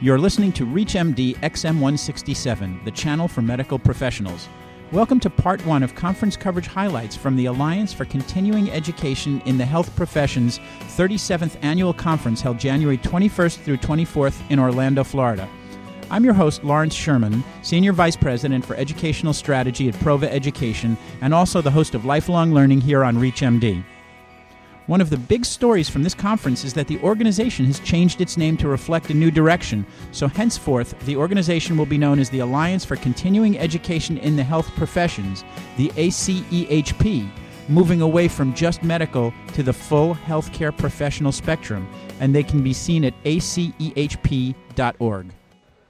You're listening to ReachMD XM167, the channel for medical professionals. Welcome to part one of conference coverage highlights from the Alliance for Continuing Education in the Health Professions 37th Annual Conference held January 21st through 24th in Orlando, Florida. I'm your host, Lawrence Sherman, Senior Vice President for Educational Strategy at Prova Education, and also the host of Lifelong Learning here on ReachMD. One of the big stories from this conference is that the organization has changed its name to reflect a new direction. So, henceforth, the organization will be known as the Alliance for Continuing Education in the Health Professions, the ACEHP, moving away from just medical to the full healthcare professional spectrum. And they can be seen at acehp.org.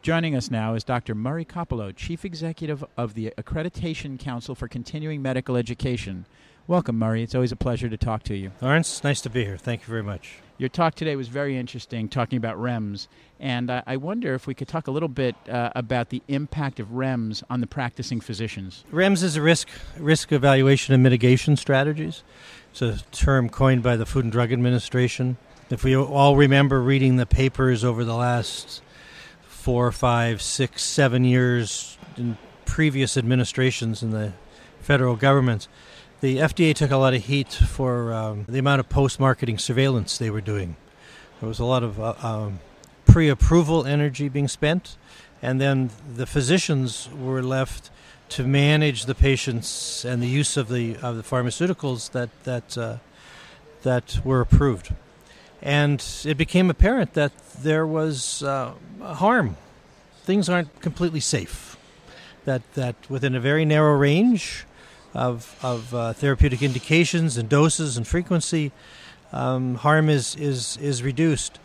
Joining us now is Dr. Murray Kopelow, Chief Executive of the Accreditation Council for Continuing Medical Education. Welcome, Murray. It's always a pleasure to talk to you. Lawrence, nice to be here. Thank you very much. Your talk today was very interesting, talking about REMS. And uh, I wonder if we could talk a little bit uh, about the impact of REMS on the practicing physicians. REMS is a risk, risk evaluation and mitigation strategies. It's a term coined by the Food and Drug Administration. If we all remember reading the papers over the last four, five, six, seven years in previous administrations in the federal governments, the FDA took a lot of heat for um, the amount of post marketing surveillance they were doing. There was a lot of uh, um, pre approval energy being spent, and then the physicians were left to manage the patients and the use of the, of the pharmaceuticals that, that, uh, that were approved. And it became apparent that there was uh, harm. Things aren't completely safe. That, that within a very narrow range, of, of uh, therapeutic indications and doses and frequency, um, harm is, is, is reduced.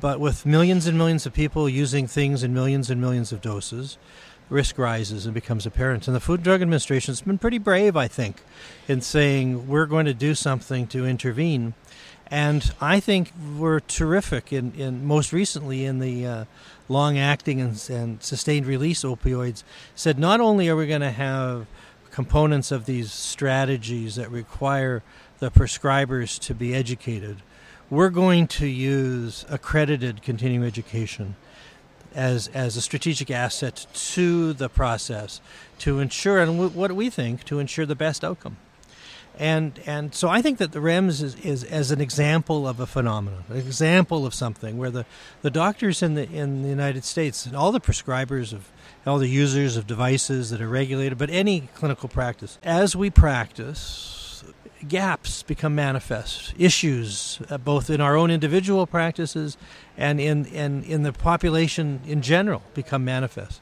But with millions and millions of people using things in millions and millions of doses, risk rises and becomes apparent. And the Food and Drug Administration has been pretty brave, I think, in saying we're going to do something to intervene. And I think we're terrific in, in most recently in the uh, long acting and, and sustained release opioids, said not only are we going to have components of these strategies that require the prescribers to be educated, we're going to use accredited continuing education as as a strategic asset to the process to ensure and w- what we think to ensure the best outcome. And and so I think that the REMS is, is as an example of a phenomenon, an example of something where the, the doctors in the in the United States and all the prescribers of all the users of devices that are regulated, but any clinical practice. As we practice, gaps become manifest, issues uh, both in our own individual practices and in, in, in the population in general become manifest.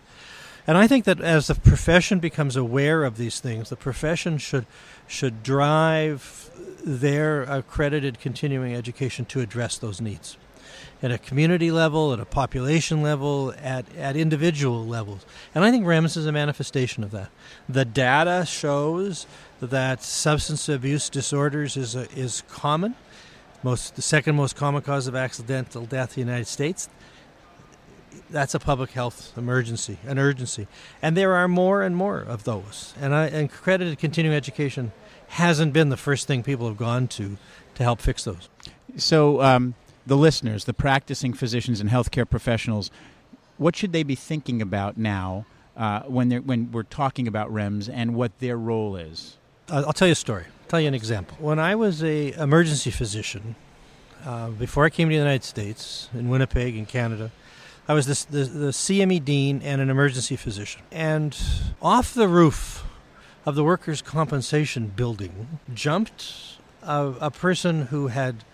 And I think that as the profession becomes aware of these things, the profession should should drive their accredited continuing education to address those needs at a community level, at a population level, at, at individual levels. And I think REMS is a manifestation of that. The data shows that substance abuse disorders is, a, is common, most, the second most common cause of accidental death in the United States. That's a public health emergency, an urgency. And there are more and more of those. And, I, and accredited continuing education hasn't been the first thing people have gone to to help fix those. So, um, the listeners, the practicing physicians and healthcare professionals, what should they be thinking about now uh, when when we're talking about REMS and what their role is? I'll tell you a story. I'll tell you an example. When I was a emergency physician, uh, before I came to the United States in Winnipeg in Canada, I was the, the CME dean and an emergency physician. And off the roof of the workers' compensation building jumped a, a person who had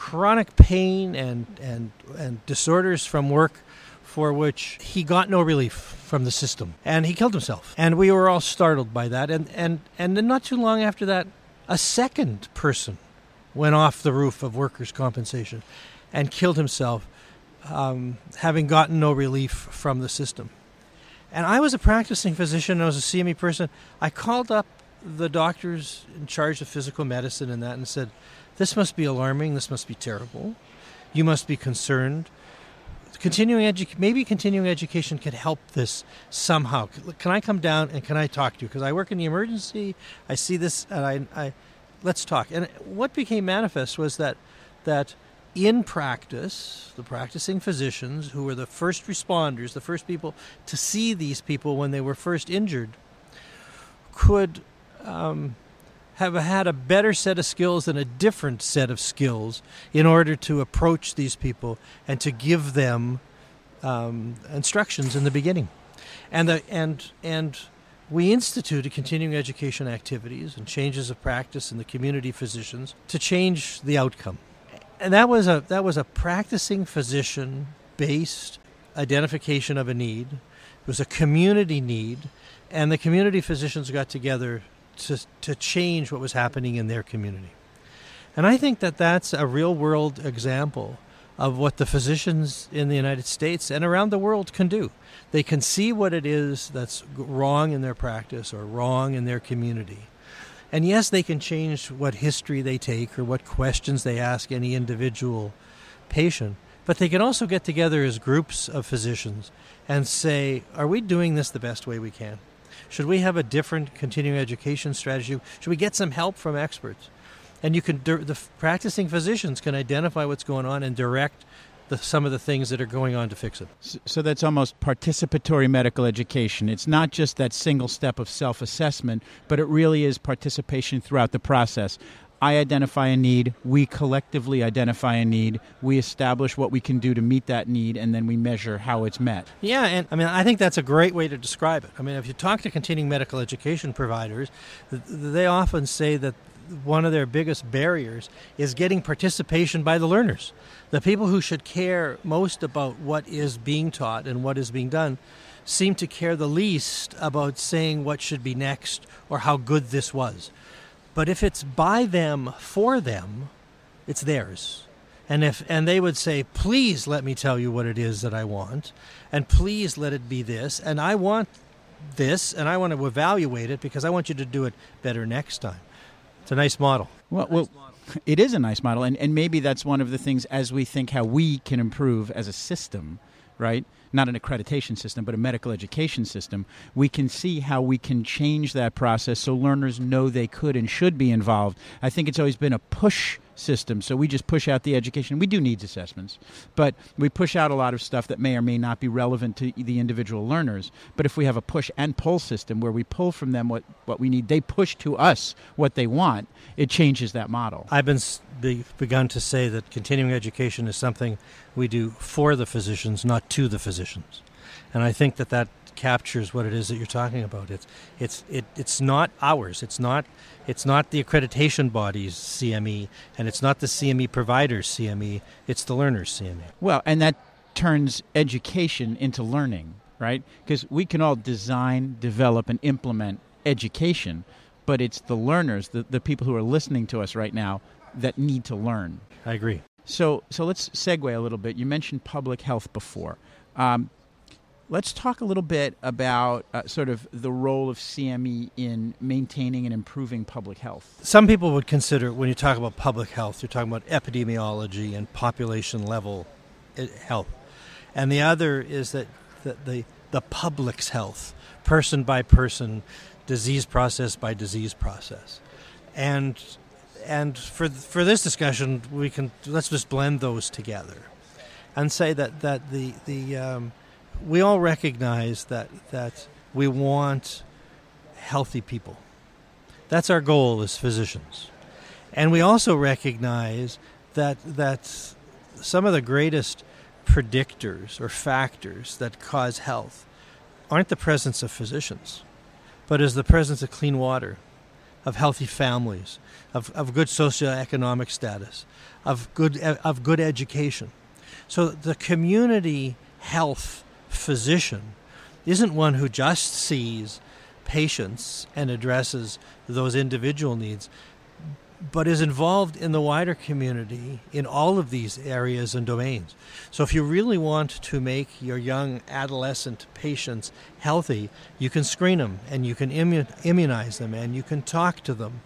chronic pain and, and, and disorders from work for which he got no relief from the system. And he killed himself. And we were all startled by that. And, and, and then not too long after that, a second person went off the roof of workers' compensation and killed himself, um, having gotten no relief from the system. And I was a practicing physician, I was a CME person. I called up the doctors in charge of physical medicine and that and said, this must be alarming. This must be terrible. You must be concerned. Continuing edu- maybe continuing education can help this somehow. Can I come down and can I talk to you? Because I work in the emergency. I see this, and I, I let's talk. And what became manifest was that that in practice, the practicing physicians, who were the first responders, the first people to see these people when they were first injured, could um, have had a better set of skills and a different set of skills in order to approach these people and to give them um, instructions in the beginning. And, the, and, and we instituted continuing education activities and changes of practice in the community physicians to change the outcome. And that was a, that was a practicing physician based identification of a need. It was a community need, and the community physicians got together to, to change what was happening in their community. And I think that that's a real world example of what the physicians in the United States and around the world can do. They can see what it is that's wrong in their practice or wrong in their community. And yes, they can change what history they take or what questions they ask any individual patient, but they can also get together as groups of physicians and say, Are we doing this the best way we can? Should we have a different continuing education strategy? Should we get some help from experts? And you can, the practicing physicians can identify what's going on and direct the, some of the things that are going on to fix it. So, that's almost participatory medical education. It's not just that single step of self assessment, but it really is participation throughout the process. I identify a need, we collectively identify a need, we establish what we can do to meet that need, and then we measure how it's met. Yeah, and I mean, I think that's a great way to describe it. I mean, if you talk to continuing medical education providers, they often say that one of their biggest barriers is getting participation by the learners. The people who should care most about what is being taught and what is being done seem to care the least about saying what should be next or how good this was. But if it's by them for them, it's theirs. And if and they would say, "Please let me tell you what it is that I want, and please let it be this, and I want this, and I want to evaluate it because I want you to do it better next time." It's a nice model. Well, well it is a nice model, and, and maybe that's one of the things as we think how we can improve as a system, right? Not an accreditation system, but a medical education system. We can see how we can change that process so learners know they could and should be involved. I think it's always been a push system. So we just push out the education. We do needs assessments, but we push out a lot of stuff that may or may not be relevant to the individual learners. But if we have a push and pull system where we pull from them what, what we need, they push to us what they want, it changes that model. I've been be, begun to say that continuing education is something we do for the physicians, not to the physicians. And I think that that captures what it is that you're talking about. It's it's it, it's not ours. It's not it's not the accreditation body's CME, and it's not the CME provider's CME. It's the learner's CME. Well, and that turns education into learning, right? Because we can all design, develop, and implement education, but it's the learners, the, the people who are listening to us right now, that need to learn. I agree. So, so let's segue a little bit. You mentioned public health before. Um, Let's talk a little bit about uh, sort of the role of CME in maintaining and improving public health. Some people would consider, when you talk about public health, you're talking about epidemiology and population level eh, health. And the other is that the, the, the public's health, person by person, disease process by disease process. And, and for, for this discussion, we can, let's just blend those together and say that, that the, the, um, we all recognize that that we want healthy people. That's our goal as physicians. And we also recognize that that some of the greatest predictors or factors that cause health aren't the presence of physicians, but is the presence of clean water, of healthy families, of, of good socioeconomic status, of good of good education. So the community health physician isn't one who just sees patients and addresses those individual needs, but is involved in the wider community in all of these areas and domains. So, if you really want to make your young adolescent patients healthy, you can screen them and you can immunize them and you can talk to them.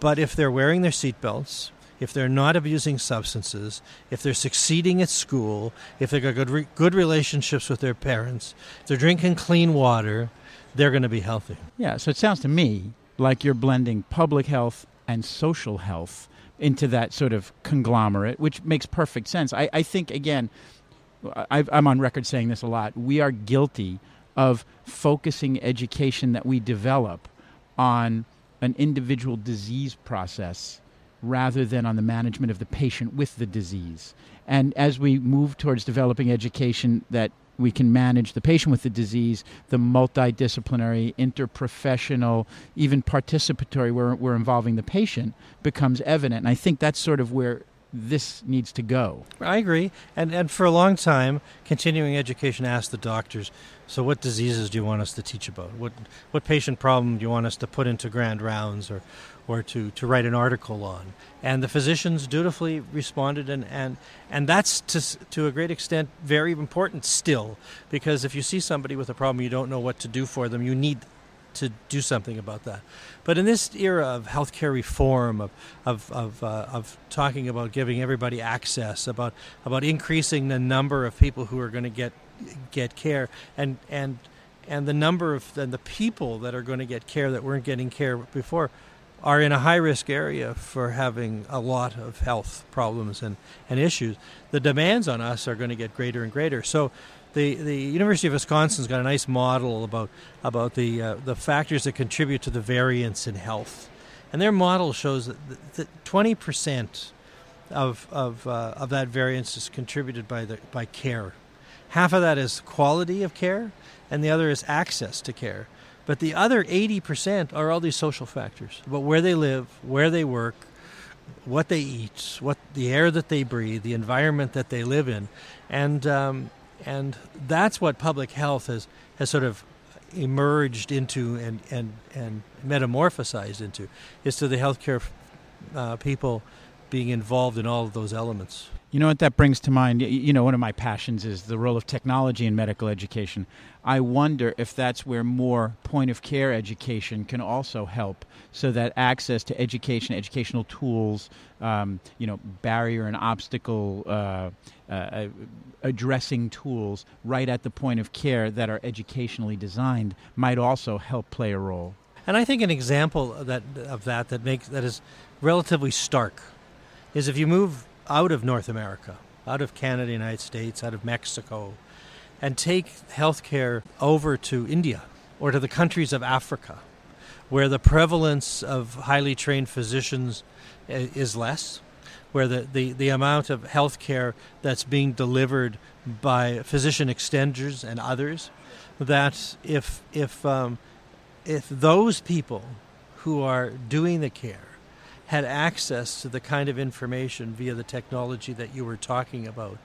But if they're wearing their seatbelts, if they're not abusing substances, if they're succeeding at school, if they've got good, re- good relationships with their parents, if they're drinking clean water, they're going to be healthy. Yeah, so it sounds to me like you're blending public health and social health into that sort of conglomerate, which makes perfect sense. I, I think, again, i am on record saying this a lot. We are guilty of focusing education that we develop on an individual disease process rather than on the management of the patient with the disease. And as we move towards developing education that we can manage the patient with the disease, the multidisciplinary, interprofessional, even participatory, where we're involving the patient, becomes evident. And I think that's sort of where this needs to go. I agree. And, and for a long time, continuing education asked the doctors, so what diseases do you want us to teach about? What, what patient problem do you want us to put into grand rounds or, or to, to write an article on? And the physicians dutifully responded, and, and, and that's to, to a great extent very important still, because if you see somebody with a problem you don't know what to do for them, you need to do something about that. But in this era of healthcare reform, of of of, uh, of talking about giving everybody access, about about increasing the number of people who are going to get get care, and and and the number of and the people that are going to get care that weren't getting care before are in a high risk area for having a lot of health problems and, and issues, the demands on us are going to get greater and greater. So the, the University of Wisconsin's got a nice model about about the uh, the factors that contribute to the variance in health, and their model shows that twenty percent of of uh, of that variance is contributed by the by care. Half of that is quality of care, and the other is access to care. But the other eighty percent are all these social factors about where they live, where they work, what they eat, what the air that they breathe, the environment that they live in, and um, and that's what public health has, has sort of emerged into and, and, and metamorphosized into, is to the healthcare uh, people being involved in all of those elements. You know what that brings to mind? You know, one of my passions is the role of technology in medical education. I wonder if that's where more point of care education can also help so that access to education, educational tools, um, you know, barrier and obstacle uh, uh, addressing tools right at the point of care that are educationally designed might also help play a role. And I think an example of that of that that makes that is relatively stark is if you move out of North America, out of Canada, United States, out of Mexico, and take healthcare over to India or to the countries of Africa, where the prevalence of highly trained physicians is less, where the, the, the amount of healthcare that's being delivered by physician extenders and others, that if, if, um, if those people who are doing the care had access to the kind of information via the technology that you were talking about,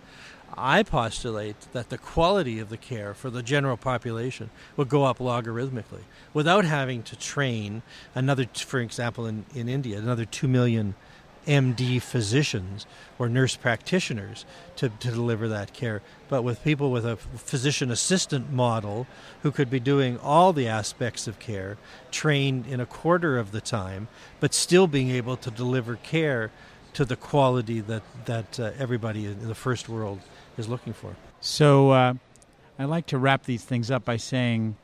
I postulate that the quality of the care for the general population would go up logarithmically without having to train another, for example, in, in India, another 2 million MD physicians or nurse practitioners to, to deliver that care, but with people with a physician assistant model who could be doing all the aspects of care, trained in a quarter of the time, but still being able to deliver care to the quality that, that uh, everybody in the first world is looking for. So uh, I like to wrap these things up by saying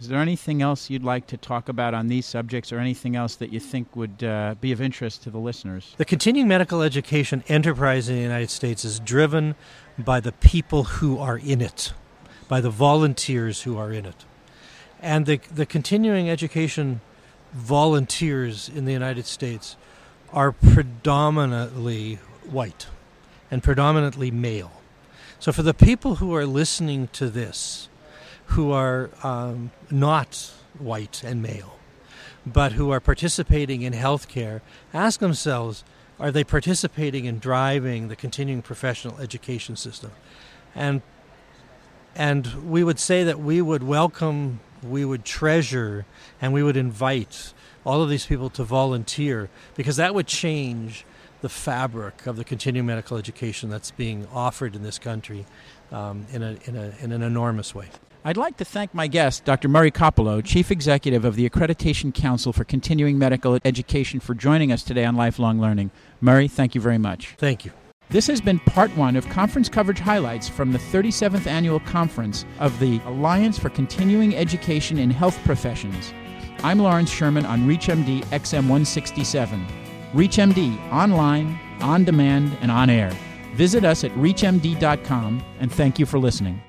is there anything else you'd like to talk about on these subjects or anything else that you think would uh, be of interest to the listeners? The continuing medical education enterprise in the United States is driven by the people who are in it, by the volunteers who are in it. And the, the continuing education volunteers in the United States are predominantly white and predominantly male. So, for the people who are listening to this, who are um, not white and male, but who are participating in healthcare, ask themselves are they participating in driving the continuing professional education system? And, and we would say that we would welcome, we would treasure, and we would invite all of these people to volunteer because that would change the fabric of the continuing medical education that's being offered in this country um, in, a, in, a, in an enormous way. I'd like to thank my guest, Dr. Murray Kopelow, Chief Executive of the Accreditation Council for Continuing Medical Education, for joining us today on Lifelong Learning. Murray, thank you very much. Thank you. This has been part one of conference coverage highlights from the 37th annual conference of the Alliance for Continuing Education in Health Professions. I'm Lawrence Sherman on ReachMD XM 167. ReachMD, online, on demand, and on air. Visit us at ReachMD.com and thank you for listening.